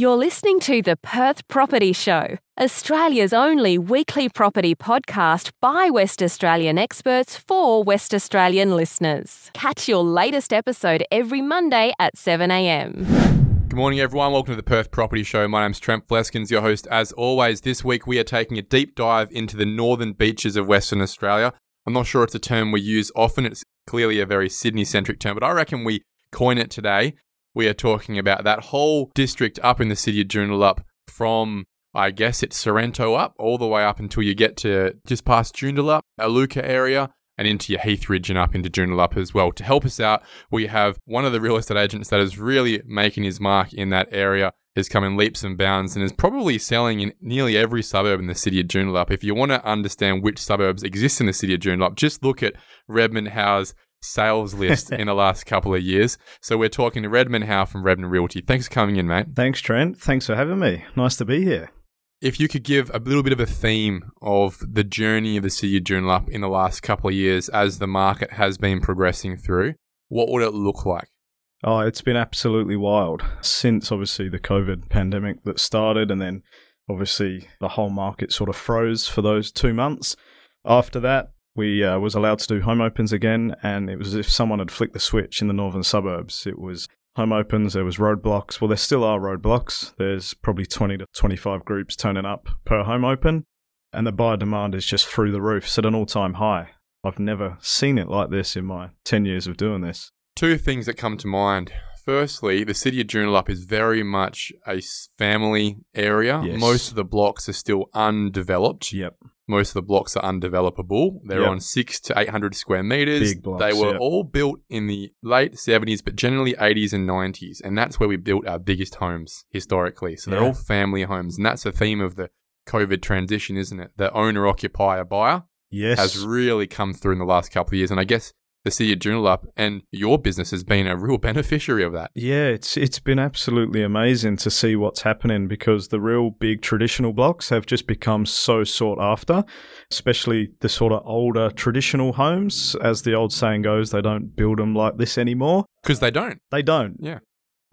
You're listening to the Perth Property Show, Australia's only weekly property podcast by West Australian experts for West Australian listeners. Catch your latest episode every Monday at 7am. Good morning, everyone. Welcome to the Perth Property Show. My name's Trent Fleskens, your host. As always, this week we are taking a deep dive into the northern beaches of Western Australia. I'm not sure it's a term we use often. It's clearly a very Sydney centric term, but I reckon we coin it today we are talking about that whole district up in the city of Joondalup from, I guess it's Sorrento up, all the way up until you get to just past Joondalup, Iluka area, and into your Heathridge and up into Joondalup as well. To help us out, we have one of the real estate agents that is really making his mark in that area has come in leaps and bounds and is probably selling in nearly every suburb in the city of Joondalup. If you want to understand which suburbs exist in the city of Joondalup, just look at Redmond Howe's sales list in the last couple of years. So we're talking to Redmond Howe from Redmond Realty. Thanks for coming in, mate. Thanks, Trent. Thanks for having me. Nice to be here. If you could give a little bit of a theme of the journey of the city of Joondalup in the last couple of years as the market has been progressing through, what would it look like? Oh, it's been absolutely wild since obviously the COVID pandemic that started, and then obviously the whole market sort of froze for those two months. After that, we uh, was allowed to do home opens again, and it was as if someone had flicked the switch in the northern suburbs. It was home opens, there was roadblocks. Well, there still are roadblocks. There's probably 20 to 25 groups turning up per home open, and the buyer demand is just through the roof. It's at an all-time high. I've never seen it like this in my 10 years of doing this. Two things that come to mind. Firstly, the city of Joondalup is very much a family area. Yes. Most of the blocks are still undeveloped. Yep. Most of the blocks are undevelopable. They're Yep. on six to 800 square meters. Big blocks, they were yep. all built in the late 70s, but generally 80s and 90s. And that's where we built our biggest homes historically. So they're Yeah. all family homes. And that's the theme of the COVID transition, isn't it? The owner occupier buyer Yes. has really come through in the last couple of years. And I guess the city of Joondalup and your business has been a real beneficiary of that. Yeah, it's it's been absolutely amazing to see what's happening because the real big traditional blocks have just become so sought after, especially the sort of older traditional homes. As the old saying goes, they don't build them like this anymore. Because they don't. They don't. Yeah.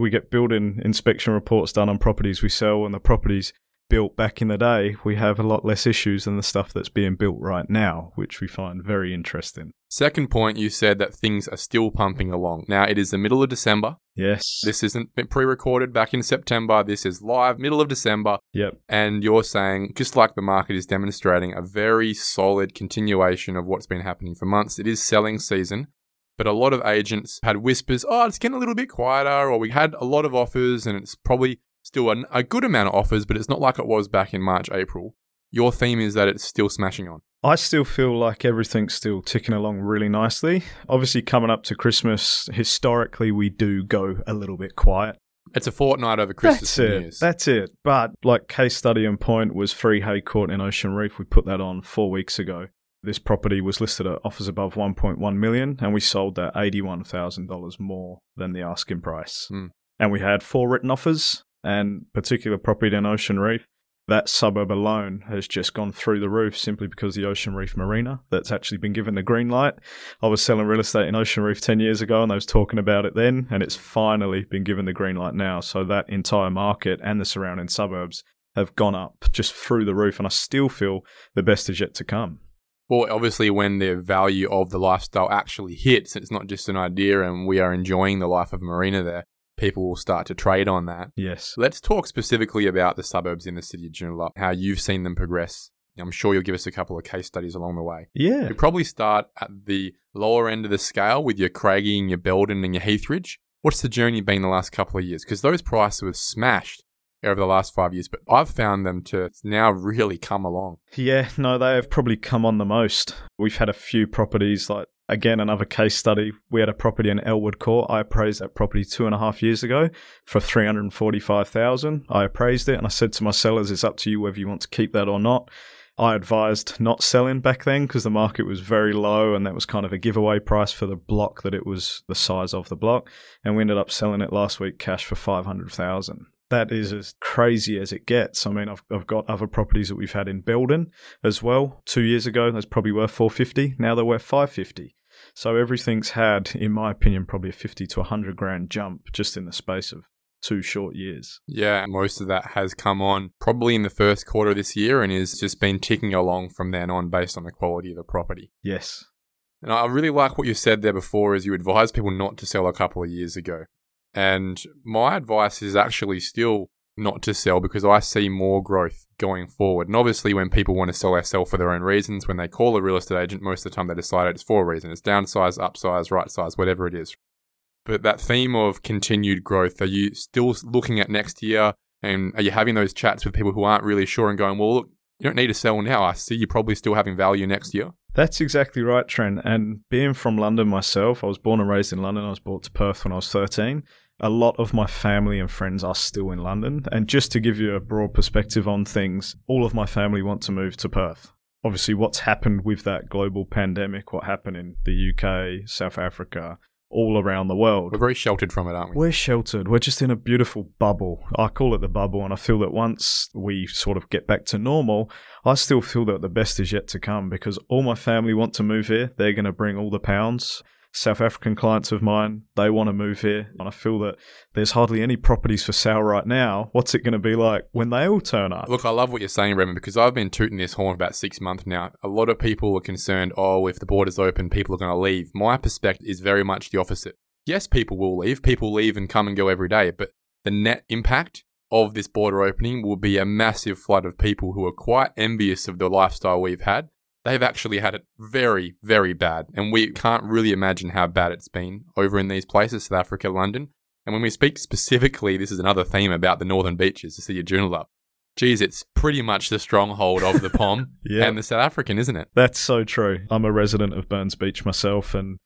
We get building inspection reports done on properties we sell, and the properties built back in the day, we have a lot less issues than the stuff that's being built right now, which we find very interesting. Second point, you said that things are still pumping along. Now, it is the middle of December. Yes. This isn't pre recorded back in September. This is live, middle of December. Yep. And you're saying, just like the market is demonstrating, a very solid continuation of what's been happening for months. It is selling season. But a lot of agents had whispers, oh, it's getting a little bit quieter, or we had a lot of offers, and it's probably still a, a good amount of offers, but it's not like it was back in March, April. Your theme is that it's still smashing on. I still feel like everything's still ticking along really nicely. Obviously, coming up to Christmas, historically, we do go a little bit quiet. It's a fortnight over Christmas That's it. Year's. That's it. But like case study and point was Free Hay Court in Ocean Reef. We put that on four weeks ago. This property was listed at offers above 1.1 million, and we sold that $81,000 more than the asking price. Hmm. And we had four written offers, and particular property in Ocean Reef. That suburb alone has just gone through the roof simply because the Ocean Reef Marina that's actually been given the green light. I was selling real estate in Ocean Reef 10 years ago and I was talking about it then, and it's finally been given the green light now. So that entire market and the surrounding suburbs have gone up just through the roof, and I still feel the best is yet to come. Well, obviously, when the value of the lifestyle actually hits, it's not just an idea and we are enjoying the life of Marina there, people will start to trade on that. Yes. Let's talk specifically about the suburbs in the city of Joondalup, how you've seen them progress. I'm sure you'll give us a couple of case studies along the way. Yeah. We probably start at the lower end of the scale with your Craigie and your Beldon and your Heathridge. What's the journey been the last couple of years? Because those prices were smashed over the last five years, but I've found them to now really come along. Yeah, no, they have probably come on the most. We've had a few properties, like, again, another case study. We had a property in Elwood Court. I appraised that property two and a half years ago for 345000 I appraised it and I said to my sellers, it's up to you whether you want to keep that or not. I advised not selling back then because the market was very low and that was kind of a giveaway price for the block that it was the size of the block. And we ended up selling it last week cash for 500000 that is as crazy as it gets. I mean, I've, I've got other properties that we've had in Beldon as well. Two years ago, that's probably worth 450. Now they're worth 550. So everything's had, in my opinion, probably a 50 to 100 grand jump just in the space of two short years. Yeah, most of that has come on probably in the first quarter of this year and is just been ticking along from then on based on the quality of the property. Yes. And I really like what you said there before is you advised people not to sell a couple of years ago. And my advice is actually still not to sell because I see more growth going forward. And obviously, when people want to sell, they sell for their own reasons. When they call a real estate agent, most of the time they decide it's for a reason. It's downsize, upsize, right size, whatever it is. But that theme of continued growth, are you still looking at next year? And are you having those chats with people who aren't really sure and going, well, look, you don't need to sell now. I see you probably still having value next year. That's exactly right, Trent. And being from London myself, I was born and raised in London. I was brought to Perth when I was 13 a lot of my family and friends are still in London. And just to give you a broad perspective on things, all of my family want to move to Perth. Obviously, what's happened with that global pandemic, what happened in the UK, South Africa, all around the world. We're very sheltered from it, aren't we? We're sheltered. We're just in a beautiful bubble. I call it the bubble, and I feel that once we sort of get back to normal, I still feel that the best is yet to come because all my family want to move here. They're going to bring all the pounds. South African clients of mine, they want to move here. And I feel that there's hardly any properties for sale right now. What's it going to be like when they all turn up? Look, I love what you're saying, Redmond, because I've been tooting this horn for about six months now. A lot of people are concerned, oh, if the borders open, people are going to leave. My perspective is very much the opposite. Yes, people will leave. People leave and come and go every day, but the net impact of this border opening will be a massive flood of people who are quite envious of the lifestyle we've had they've actually had it very, very bad. And we can't really imagine how bad it's been over in these places, South Africa, London. And when we speak specifically, this is another theme about the northern beaches, to city of Joondalup. Geez, it's pretty much the stronghold of the POM yeah. and the South African, isn't it? That's so true. I'm a resident of Burns Beach myself, and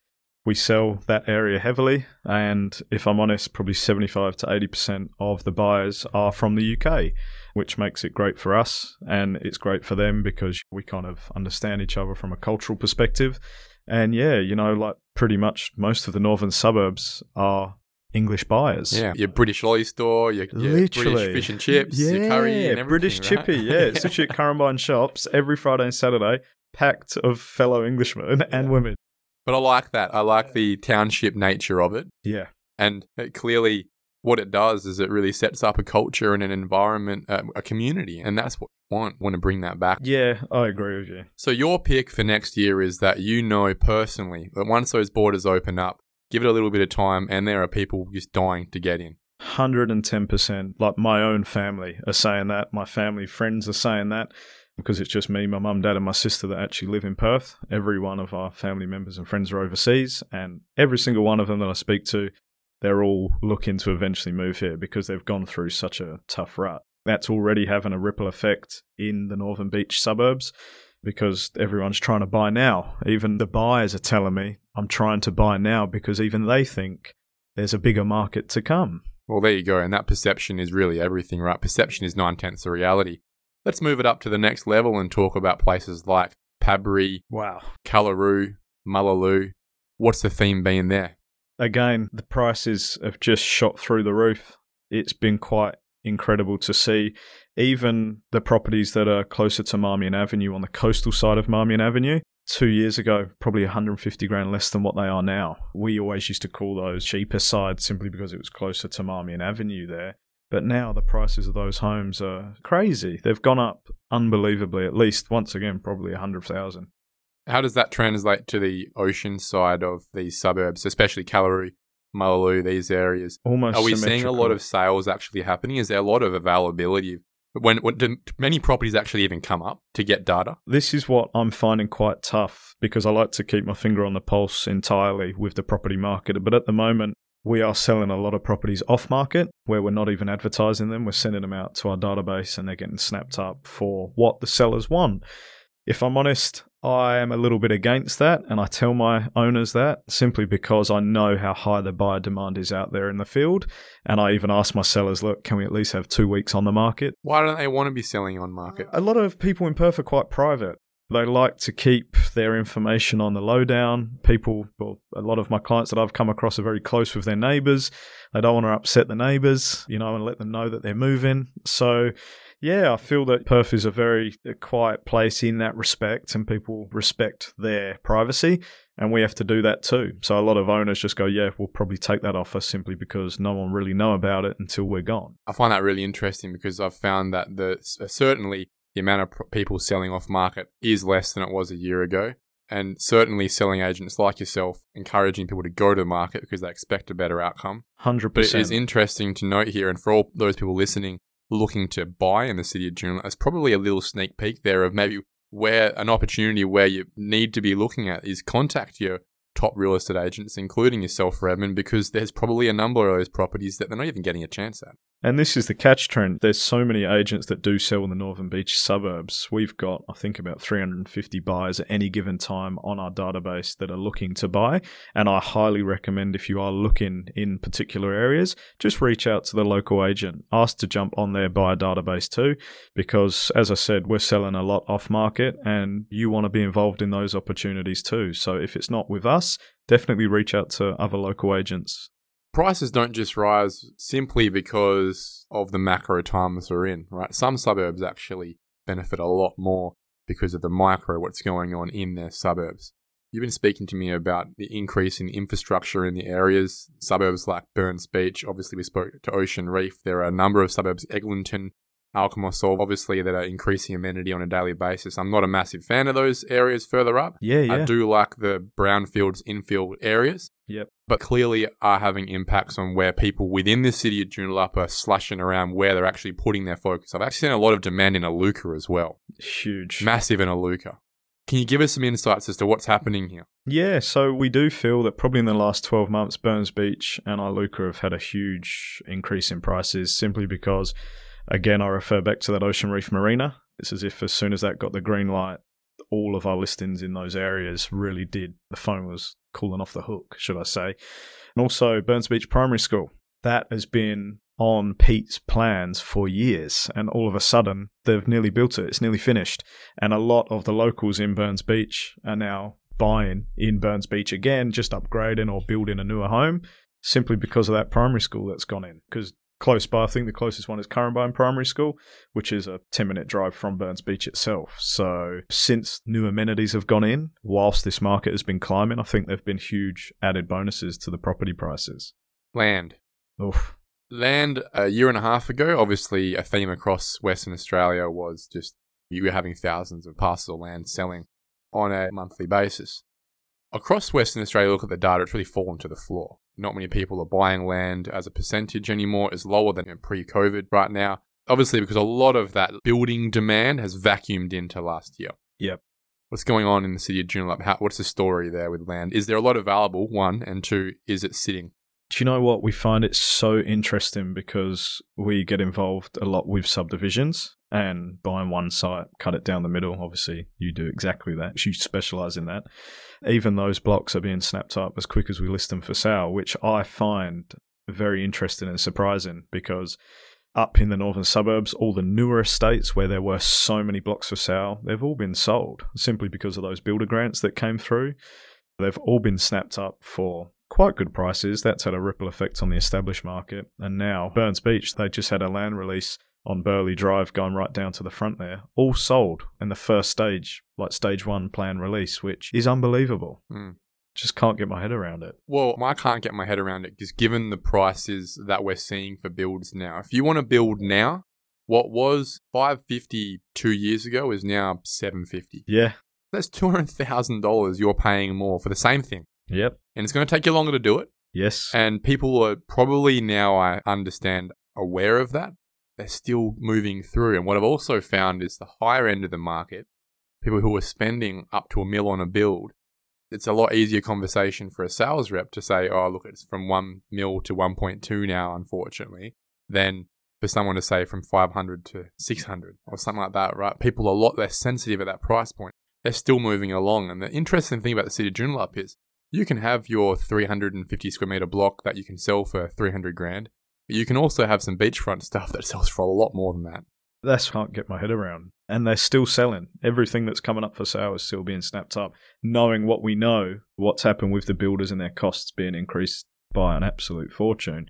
we sell that area heavily. And if I'm honest, probably 75 to 80% of the buyers are from the UK which makes it great for us and it's great for them because we kind of understand each other from a cultural perspective. And yeah, you know, like pretty much most of the northern suburbs are English buyers. Yeah, your British lolly store, your, your. British fish and chips, yeah, your curry and British right? chippy, yeah. It's literally at Currambine shops every Friday and Saturday, packed of fellow Englishmen and women. But I like that. I like the township nature of it. Yeah. And it clearly what it does is it really sets up a culture and an environment, uh, a community, and that's what you want. Want to bring that back? Yeah, I agree with you. So your pick for next year is that you know personally that once those borders open up, give it a little bit of time, and there are people just dying to get in. 110%. Like my own family are saying that. My family friends are saying that because it's just me, my mum, dad, and my sister that actually live in Perth. Every one of our family members and friends are overseas, and every single one of them that I speak to they're all looking to eventually move here because they've gone through such a tough rut. That's already having a ripple effect in the Northern Beach suburbs because everyone's trying to buy now. Even the buyers are telling me I'm trying to buy now because even they think there's a bigger market to come. Well, there you go. And that perception is really everything, right? Perception is nine tenths of reality. Let's move it up to the next level and talk about places like Padbury, wow, Kallaroo, Mullaloo. What's the theme being there? Again, the prices have just shot through the roof. It's been quite incredible to see. Even the properties that are closer to Marmion Avenue on the coastal side of Marmion Avenue, two years ago, probably 150 grand less than what they are now. We always used to call those cheaper sides simply because it was closer to Marmion Avenue there. But now the prices of those homes are crazy. They've gone up unbelievably, at least once again, probably 100,000. How does that translate to the ocean side of these suburbs, especially Kallaroo, Mullaloo, these areas? Almost. Are we seeing a lot of sales actually happening? Is there a lot of availability? When, when do many properties actually even come up to get data? This is what I'm finding quite tough because I like to keep my finger on the pulse entirely with the property market. But at the moment, we are selling a lot of properties off market where we're not even advertising them. We're sending them out to our database and they're getting snapped up for what the sellers want. If I'm honest, I am a little bit against that, and I tell my owners that simply because I know how high the buyer demand is out there in the field. And I even ask my sellers, look, can we at least have two weeks on the market? Why don't they want to be selling on market? A lot of people in Perth are quite private. They like to keep their information on the lowdown. People, well, a lot of my clients that I've come across are very close with their neighbors. They don't want to upset the neighbors, you know, and let them know that they're moving. So, yeah, I feel that Perth is a very uh, quiet place in that respect, and people respect their privacy, and we have to do that too. So a lot of owners just go, "Yeah, we'll probably take that offer simply because no one really know about it until we're gone." I find that really interesting because I've found that the uh, certainly the amount of people selling off market is less than it was a year ago. And certainly, selling agents like yourself encouraging people to go to the market because they expect a better outcome. 100%. But it is interesting to note here, and for all those people listening, looking to buy in the city of Joondalup, it's probably a little sneak peek there of maybe where an opportunity where you need to be looking at is contact your top real estate agents, including yourself, Redmond, because there's probably a number of those properties that they're not even getting a chance at. And this is the catch Trent. There's so many agents that do sell in the Northern Beach suburbs. We've got, I think, about 350 buyers at any given time on our database that are looking to buy. And I highly recommend if you are looking in particular areas, just reach out to the local agent. Ask to jump on their buyer database too, because as I said, we're selling a lot off market and you want to be involved in those opportunities too. So if it's not with us, definitely reach out to other local agents prices don't just rise simply because of the macro times we're in, right? Some suburbs actually benefit a lot more because of the micro, what's going on in their suburbs. You've been speaking to me about the increase in infrastructure in the areas, suburbs like Burns Beach. Obviously, we spoke to Ocean Reef. There are a number of suburbs, Eglinton, Alkimosol, obviously, that are increasing amenity on a daily basis. I'm not a massive fan of those areas further up. Yeah, yeah. I do like the brownfields, infield areas. Yep. But clearly are having impacts on where people within the city of Joondalup are slashing around where they're actually putting their focus. I've actually seen a lot of demand in Iluka as well. Huge. Massive in Iluka. Can you give us some insights as to what's happening here? Yeah, so we do feel that probably in the last 12 months, Burns Beach and Iluka have had a huge increase in prices simply because Again, I refer back to that Ocean Reef Marina. It's as if as soon as that got the green light, all of our listings in those areas really did. The phone was cooling off the hook, should I say. And also Burns Beach Primary School. That has been on Pete's plans for years, and all of a sudden they've nearly built it. It's nearly finished. And a lot of the locals in Burns Beach are now buying in Burns Beach again, just upgrading or building a newer home simply because of that primary school that's gone in. Because close by. I think the closest one is Currambine Primary School, which is a 10 minute drive from Burns Beach itself. So, since new amenities have gone in, whilst this market has been climbing, I think there have been huge added bonuses to the property prices. Land. Oof. Land a year and a half ago, obviously, a theme across Western Australia was just you were having thousands of parcels of land selling on a monthly basis. Across Western Australia, look at the data, it's really fallen to the floor. Not many people are buying land as a percentage anymore. It's lower than pre COVID right now. Obviously, because a lot of that building demand has vacuumed into last year. Yep. What's going on in the city of Joondalup? How, what's the story there with land? Is there a lot available? One and two, is it sitting? Do you know what? We find it so interesting because we get involved a lot with subdivisions and buying one site, cut it down the middle. Obviously, you do exactly that. You specialize in that. Even those blocks are being snapped up as quick as we list them for sale, which I find very interesting and surprising because up in the northern suburbs, all the newer estates where there were so many blocks for sale, they've all been sold simply because of those builder grants that came through. They've all been snapped up for quite good prices. That's had a ripple effect on the established market. And now, Burns Beach, they just had a land release on Burley Drive going right down to the front there, all sold in the first stage, like stage one plan release, which is unbelievable. Mm. Just can't get my head around it. Well, I can't get my head around it because given the prices that we're seeing for builds now, if you want to build now, what was 550 two years ago is now 750. Yeah. That's $200,000 you're paying more for the same thing. Yep. And it's going to take you longer to do it. Yes. And people are probably now, I understand, aware of that they're still moving through. And what I've also found is the higher end of the market, people who are spending up to a mil on a build, it's a lot easier conversation for a sales rep to say, oh, look, it's from 1 mil to 1.2 now, unfortunately, than for someone to say from 500 to 600 or something like that, right? People are a lot less sensitive at that price point. They're still moving along. And the interesting thing about the city of Joondalup is you can have your 350 square meter block that you can sell for 300 grand but you can also have some beachfront stuff that sells for a lot more than that. That's can't get my head around. And they're still selling. Everything that's coming up for sale is still being snapped up, knowing what we know, what's happened with the builders and their costs being increased by an absolute fortune.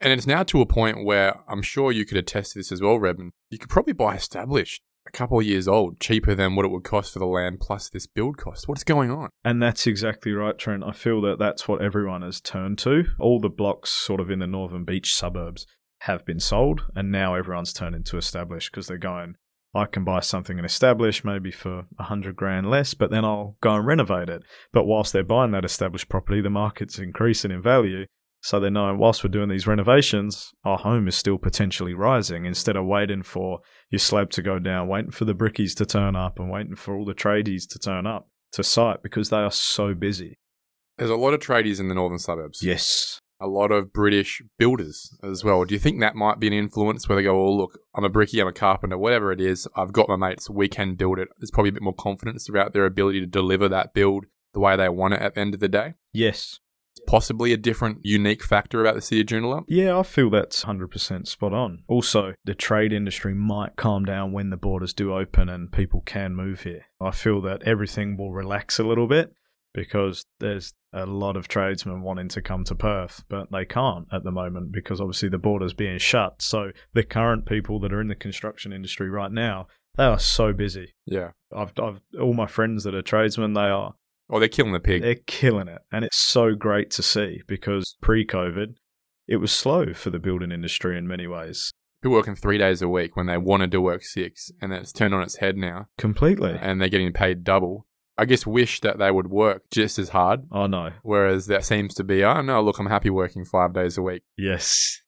And it's now to a point where I'm sure you could attest to this as well, Redmond. You could probably buy established a couple of years old cheaper than what it would cost for the land plus this build cost. What's going on? And that's exactly right, Trent. I feel that that's what everyone has turned to. All the blocks, sort of in the Northern Beach suburbs, have been sold, and now everyone's turned into established because they're going, I can buy something and establish maybe for a hundred grand less, but then I'll go and renovate it. But whilst they're buying that established property, the market's increasing in value. So they know uh, whilst we're doing these renovations, our home is still potentially rising instead of waiting for your slab to go down, waiting for the brickies to turn up and waiting for all the tradies to turn up to site because they are so busy. There's a lot of tradies in the northern suburbs. Yes. A lot of British builders as well. Do you think that might be an influence where they go, oh, look, I'm a brickie, I'm a carpenter, whatever it is, I've got my mates, we can build it. There's probably a bit more confidence about their ability to deliver that build the way they want it at the end of the day. Yes possibly a different, unique factor about the city of Joondalup? Yeah, I feel that's 100% spot on. Also, the trade industry might calm down when the borders do open and people can move here. I feel that everything will relax a little bit because there's a lot of tradesmen wanting to come to Perth, but they can't at the moment because obviously the border's being shut. So the current people that are in the construction industry right now, they are so busy. Yeah. I've, I've all my friends that are tradesmen, they are Oh, they're killing the pig. They're killing it. And it's so great to see because pre COVID, it was slow for the building industry in many ways. People working three days a week when they wanted to work six, and it's turned on its head now. Completely. And they're getting paid double. I guess wish that they would work just as hard. Oh, no. Whereas that seems to be, oh, no, look, I'm happy working five days a week. Yes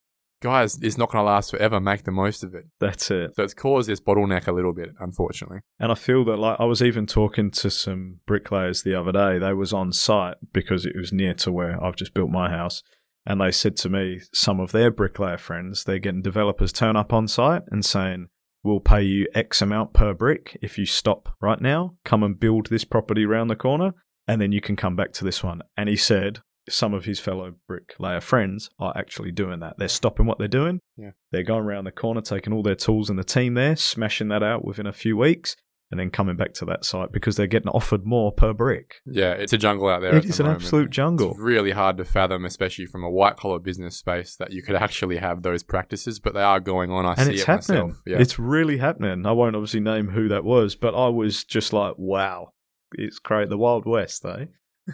guys, it's not going to last forever. Make the most of it. That's it. So it's caused this bottleneck a little bit, unfortunately. And I feel that, like, I was even talking to some bricklayers the other day. They was on site because it was near to where I've just built my house. And they said to me, some of their bricklayer friends, they're getting developers turn up on site and saying, we'll pay you X amount per brick if you stop right now, come and build this property around the corner, and then you can come back to this one. And he said, some of his fellow bricklayer friends are actually doing that. They're stopping what they're doing. Yeah. They're going around the corner, taking all their tools and the team there, smashing that out within a few weeks, and then coming back to that site because they're getting offered more per brick. Yeah, it's a jungle out there. It is an moment. absolute jungle. It's really hard to fathom, especially from a white collar business space, that you could actually have those practices, but they are going on. I and see it's it happening. myself. Yeah. It's really happening. I won't obviously name who that was, but I was just like, wow, it's great. The Wild West, eh?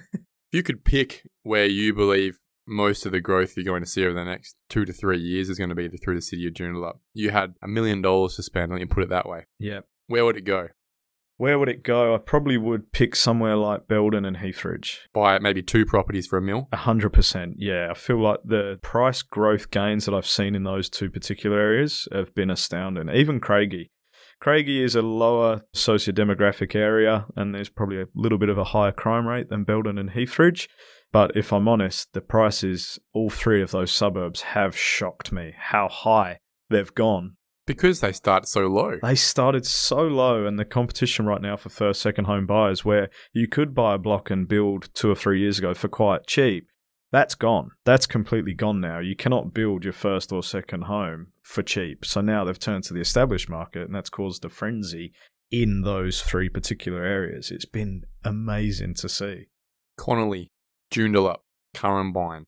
if you could pick where you believe most of the growth you're going to see over the next two to three years is going to be through the city of Joondalup. You had a million dollars to spend, let me put it that way. Yeah. Where would it go? Where would it go? I probably would pick somewhere like Beldon and Heathridge. Buy maybe two properties for a mil? A hundred percent, yeah. I feel like the price growth gains that I've seen in those two particular areas have been astounding. Even Craigie. Craigie is a lower socio-demographic area and there's probably a little bit of a higher crime rate than Beldon and Heathridge. But if I'm honest, the prices, all three of those suburbs, have shocked me how high they've gone. Because they start so low. They started so low, and the competition right now for first, second home buyers, where you could buy a block and build two or three years ago for quite cheap, that's gone. That's completely gone now. You cannot build your first or second home for cheap. So now they've turned to the established market, and that's caused a frenzy in those three particular areas. It's been amazing to see. Connolly, Joondalup, Currambine.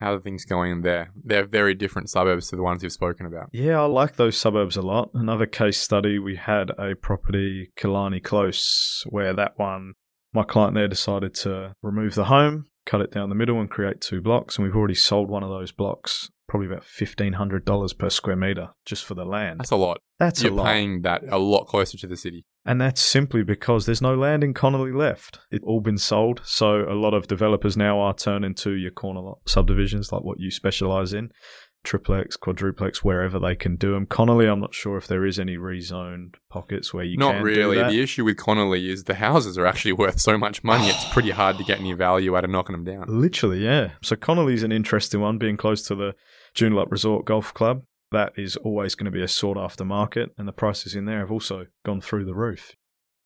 How are things going in there? They're very different suburbs to the ones you've spoken about. Yeah, I like those suburbs a lot. Another case study, we had a property, Killarney Close, where that one, my client there decided to remove the home, cut it down the middle, and create two blocks. And we've already sold one of those blocks probably about fifteen hundred dollars per square meter just for the land. That's a lot. That's You're a lot. paying that a lot closer to the city. And that's simply because there's no land in Connolly left. It's all been sold. So a lot of developers now are turning to your corner lot subdivisions like what you specialize in. Triplex, quadruplex, wherever they can do them. Connolly, I'm not sure if there is any rezoned pockets where you Not can really. The issue with Connolly is the houses are actually worth so much money. it's pretty hard to get any value out of knocking them down. Literally, yeah. So Connolly's an interesting one, being close to the Joondalup Resort Golf Club. That is always going to be a sought after market, and the prices in there have also gone through the roof.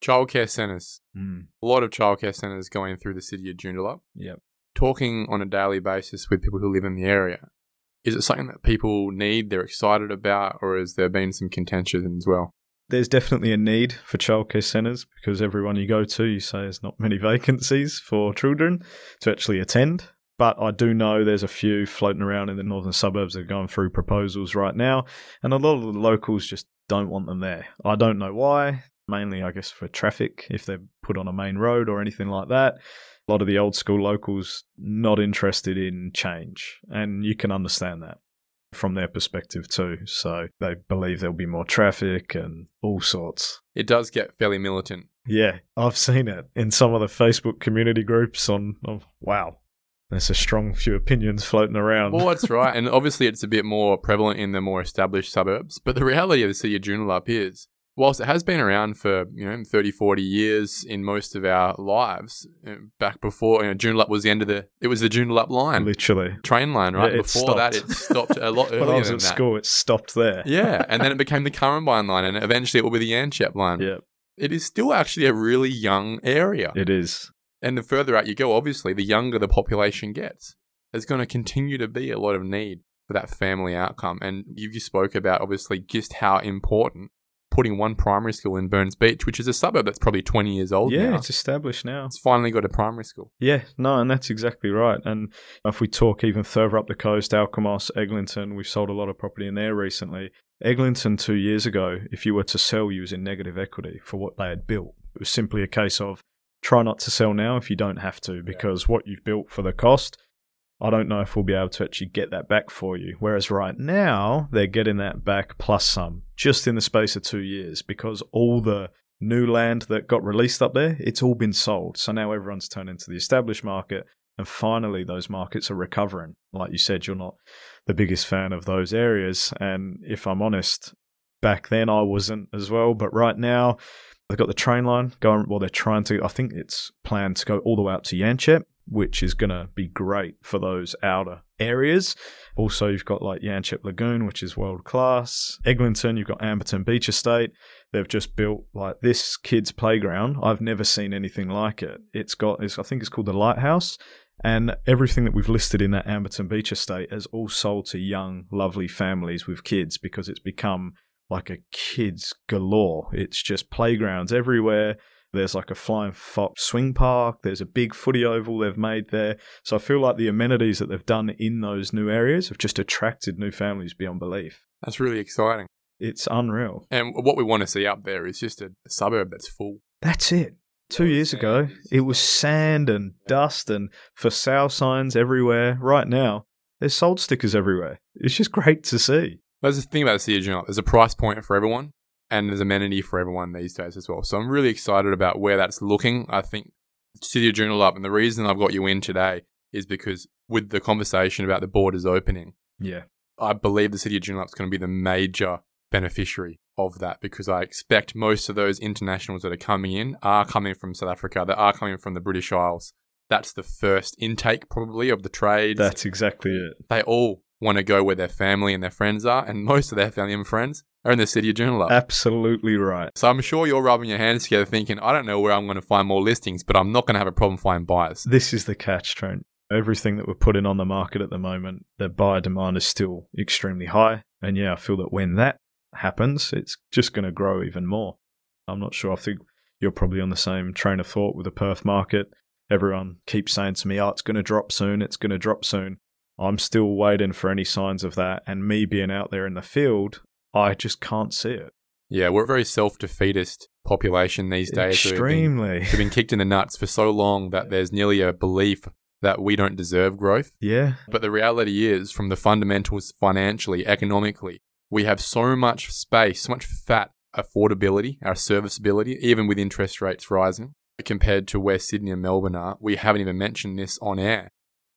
Childcare centres. Mm. A lot of childcare centres going through the city of Joondalup. Yep. Talking on a daily basis with people who live in the area, Is it something that people need, they're excited about, or has there been some contention as well? There's definitely a need for childcare centres because everyone you go to, you say there's not many vacancies for children to actually attend. But I do know there's a few floating around in the northern suburbs that are going through proposals right now, and a lot of the locals just don't want them there. I don't know why. Mainly, I guess, for traffic, if they're put on a main road or anything like that. A lot of the old school locals not interested in change, and you can understand that from their perspective too. So they believe there'll be more traffic and all sorts. It does get fairly militant. Yeah, I've seen it in some of the Facebook community groups on, oh, wow. There's a strong few opinions floating around. Well, that's right. And obviously, it's a bit more prevalent in the more established suburbs. But the reality of the city of Joondalup is whilst it has been around for you know 30 40 years in most of our lives uh, back before you know Joondalup was the end of the it was the Joondalup line. Literally. Train line right? It before that it stopped a lot earlier when I was than at that. school, it stopped there. yeah and then it became the Currambine line and eventually it will be the Yanchep line. Yeah, it is still actually a really young area. It is. and the further out you go obviously the younger the population gets. There's going to continue to be a lot of need for that family outcome and you you spoke about obviously just how important putting one primary school in Burns Beach, which is a suburb that's probably 20 years old Yeah, now. it's established now. It's finally got a primary school. Yeah, no, and that's exactly right. And if we talk even further up the coast, Alkimos, Eglinton, we've sold a lot of property in there recently. Eglinton, two years ago, if you were to sell, you was in negative equity for what they had built. It was simply a case of try not to sell now if you don't have to, because what you've built for the cost, I don't know if we'll be able to actually get that back for you. Whereas right now, they're getting that back plus some, just in the space of two years, because all the new land that got released up there, it's all been sold. So now everyone's turned into the established market, and finally those markets are recovering. Like you said, you're not the biggest fan of those areas, and if I'm honest, back then I wasn't as well, but right now they've got the train line going. Well, they're trying to. I think it's planned to go all the way up to Yanchep, which is going to be great for those outer areas. Also, you've got like Yanchep Lagoon, which is world class. Eglinton, you've got Amberton Beach Estate. They've just built like this kids' playground. I've never seen anything like it. It's got, it's, I think it's called the Lighthouse. And everything that we've listed in that Amberton Beach Estate has all sold to young, lovely families with kids because it's become like a kids galore. It's just playgrounds everywhere. There's like a flying fox swing park. There's a big footy oval they've made there. So I feel like the amenities that they've done in those new areas have just attracted new families beyond belief. That's really exciting. It's unreal. And what we want to see up there is just a, suburb that's full. That's it. Two years ago, it was sand and dust and for sale signs everywhere. Right now, there's sold stickers everywhere. It's just great to see. There's the thing about the city of. There's a price point for everyone, and there's amenity for everyone these days as well. So I'm really excited about where that's looking. I think city of Joondalup, and the reason I've got you in today is because with the conversation about the borders opening, Yeah. I believe the city of Joondalup is going to be the major beneficiary of that because I expect most of those internationals that are coming in are coming from South Africa, that are coming from the British Isles. That's the first intake, probably, of the trades. That's exactly it. they all want to go where their family and their friends are, and most of their family and friends are in the city of Joondalup. Absolutely right. so I'm sure you're rubbing your hands together thinking, I don't know where I'm going to find more listings, but I'm not going to have a problem finding buyers. This is the catch, Trent. Everything that we're putting on the market at the moment, the buyer demand is still extremely high. And yeah, I feel that when that happens, it's just going to grow even more. I'm not sure. I think you're probably on the same train of thought with the Perth market. Everyone keeps saying to me, oh, it's going to drop soon, it's going to drop soon. I'm still waiting for any signs of that. And me being out there in the field, I just can't see it. Yeah, we're a very self defeatist population these days. We've been- Extremely. We've been kicked in the nuts for so long that there's nearly a belief that we don't deserve growth. Yeah. But the reality is, from the fundamentals financially, economically, we have so much space, so much fat affordability, our serviceability, even with interest rates rising, compared to where Sydney and Melbourne are. We haven't even mentioned this on air.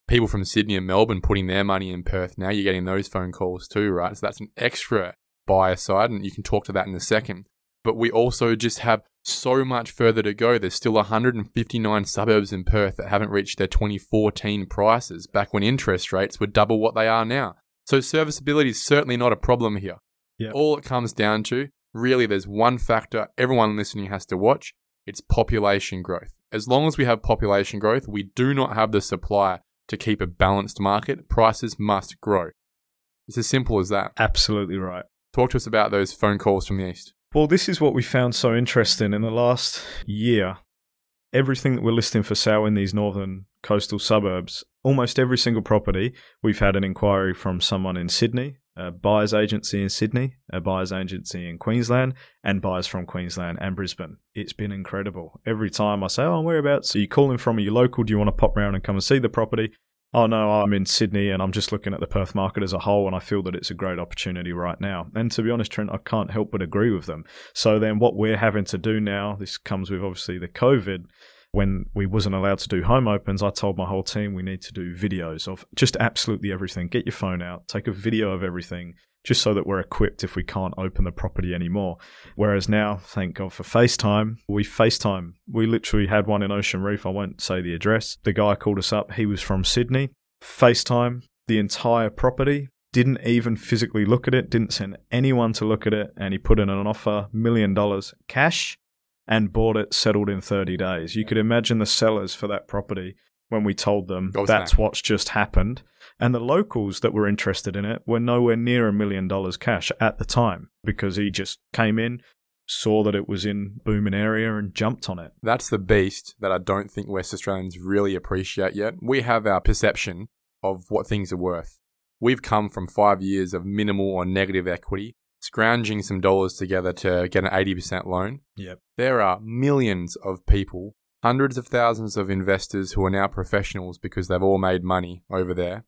People from Sydney and Melbourne putting their money in Perth. Now you're getting those phone calls too, right? So that's an extra buyer side, and you can talk to that in a second. But we also just have so much further to go. There's still 159 suburbs in Perth that haven't reached their 2014 prices back when interest rates were double what they are now. So serviceability is certainly not a problem here. Yeah. All it comes down to, really, there's one factor everyone listening has to watch. It's population growth. As long as we have population growth, we do not have the supply to keep a balanced market. Prices must grow. It's as simple as that. Absolutely right. Talk to us about those phone calls from the east. Well, this is what we found so interesting in the last year. Everything that we're listing for sale in these northern coastal suburbs, almost every single property, we've had an inquiry from someone in Sydney, a buyer's agency in Sydney, a buyer's agency in Queensland, and buyers from Queensland and Brisbane. It's been incredible. Every time I say, Oh, whereabouts? Are you calling from? Are you local? Do you want to pop round and come and see the property? Oh no, I'm in Sydney and I'm just looking at the Perth market as a whole and I feel that it's a great opportunity right now. And to be honest, Trent, I can't help but agree with them. So then what we're having to do now, this comes with obviously the COVID, when we wasn't allowed to do home opens, I told my whole team we need to do videos of just absolutely everything. Get your phone out, take a video of everything, just so that we're equipped if we can't open the property anymore. Whereas now, thank God for FaceTime, we FaceTime. We literally had one in Ocean Reef. I won't say the address. The guy called us up. He was from Sydney. FaceTime the entire property. Didn't even physically look at it, didn't send anyone to look at it, and he put in an offer, million dollars cash, and bought it settled in 30 days. You could imagine the sellers for that property when we told them Gobsmacked. that's what's just happened. And the locals that were interested in it were nowhere near a million dollars cash at the time because he just came in, saw that it was in booming area and jumped on it. That's the beast that I don't think West Australians really appreciate yet. We have our perception of what things are worth. We've come from five years of minimal or negative equity, scrounging some dollars together to get an 80% loan. Yep. There are millions of people, hundreds of thousands of investors who are now professionals because they've all made money over there,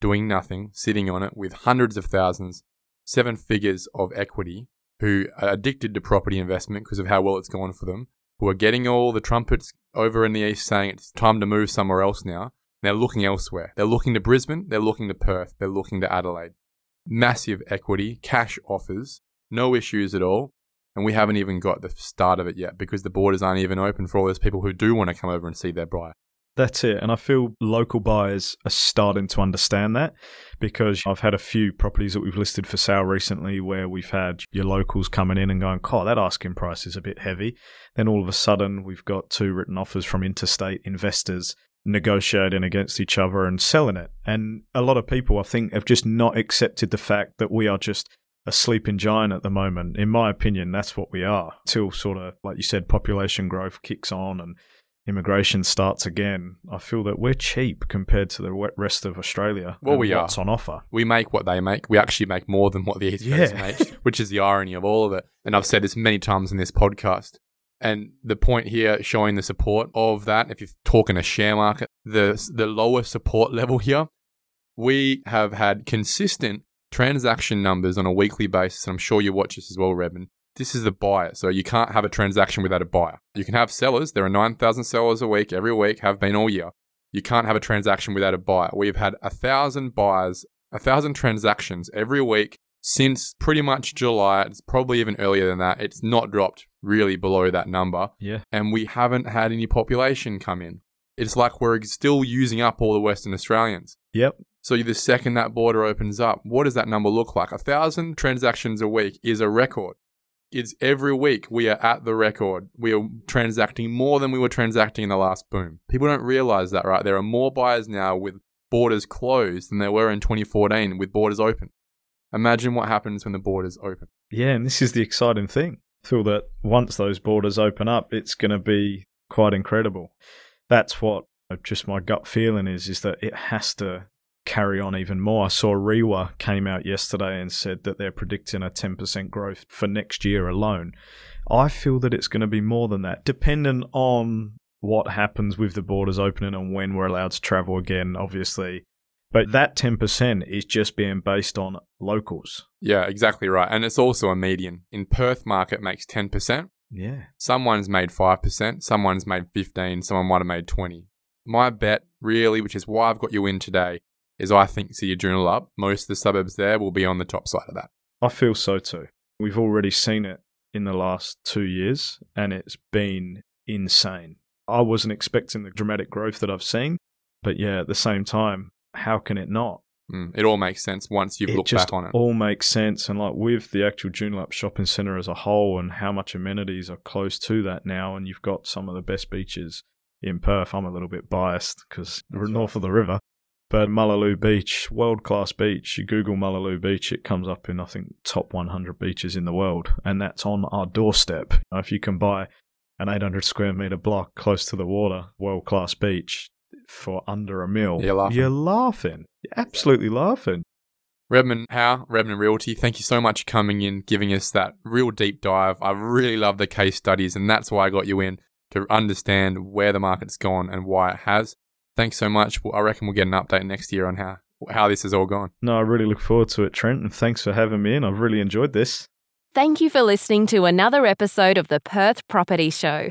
doing nothing, sitting on it with hundreds of thousands, seven figures of equity, who are addicted to property investment because of how well it's gone for them, who are getting all the trumpets over in the east saying it's time to move somewhere else now. They're looking elsewhere. They're looking to Brisbane, they're looking to Perth, they're looking to Adelaide. Massive equity, cash offers, no issues at all. And we haven't even got the start of it yet because the borders aren't even open for all those people who do want to come over and see their buyer. That's it. And I feel local buyers are starting to understand that because I've had a few properties that we've listed for sale recently where we've had your locals coming in and going, Oh, that asking price is a bit heavy. Then all of a sudden, we've got two written offers from interstate investors negotiating against each other and selling it. And a lot of people, I think, have just not accepted the fact that we are just a sleeping giant at the moment. In my opinion, that's what we are. Till sort of, like you said, population growth kicks on and immigration starts again. I feel that we're cheap compared to the rest of Australia. Well, we are. what's on offer. We make what they make. We actually make more than what the East Coast Yeah. make, which is the irony of all of it. And I've said this many times in this podcast. And the point here showing the support of that, if you're talking a share market, the the lower support level here, we have had consistent transaction numbers on a weekly basis. And I'm sure you watch this as well, Redmond. This is the buyer. So you can't have a transaction without a buyer. You can have sellers. There are 9,000 sellers a week, every week, have been all year. You can't have a transaction without a buyer. We've had a thousand buyers, a thousand transactions every week since pretty much July. It's probably even earlier than that. It's not dropped really below that number. Yeah. And we haven't had any population come in. It's like we're still using up all the Western Australians. Yep. So the second that border opens up, what does that number look like? A thousand transactions a week is a record. It's every week we are at the record. We are transacting more than we were transacting in the last boom. People don't realize that, right? There are more buyers now with borders closed than there were in 2014 with borders open. Imagine what happens when the borders open. Yeah, and this is the exciting thing. Feel that once those borders open up, it's going to be quite incredible. That's what uh, just my gut feeling is, is that it has to carry on even more. I saw REIWA came out yesterday and said that they're predicting a 10% growth for next year alone. I feel that it's going to be more than that, depending on what happens with the borders opening and when we're allowed to travel again, obviously. But that 10% is just being based on locals. Yeah, exactly right. And it's also a median. In Perth market makes 10%. Yeah. Someone's made 5%, someone's made 15, someone might have made 20. My bet, really, which is why I've got you in today, is I think city of Joondalup. Most of the suburbs there will be on the top side of that. I feel so too. We've already seen it in the last two years, and it's been insane. I wasn't expecting the dramatic growth that I've seen, but yeah, at the same time, how can it not? Mm, it all makes sense once you've it looked just back on it. all makes sense, and like with the actual Joondalup shopping centre as a whole, and how much amenities are close to that now, and you've got some of the best beaches in Perth. I'm a little bit biased because we're north of the river, But Mullaloo Beach, world class beach. You Google Mullaloo Beach, it comes up in, I think, top 100 beaches in the world. And that's on our doorstep. If you can buy an 800 square meter block close to the water, world class beach, for under a mil, You're laughing. You're laughing. You're absolutely laughing. Redmond Howe, Redmond Realty, thank you so much for coming in, giving us that real deep dive. I really love the case studies, and that's why I got you in to understand where the market's gone and why it has. Thanks so much. I reckon we'll get an update next year on how how this has all gone. No, I really look forward to it, Trent, and thanks for having me in. I've really enjoyed this. Thank you for listening to another episode of the Perth Property Show.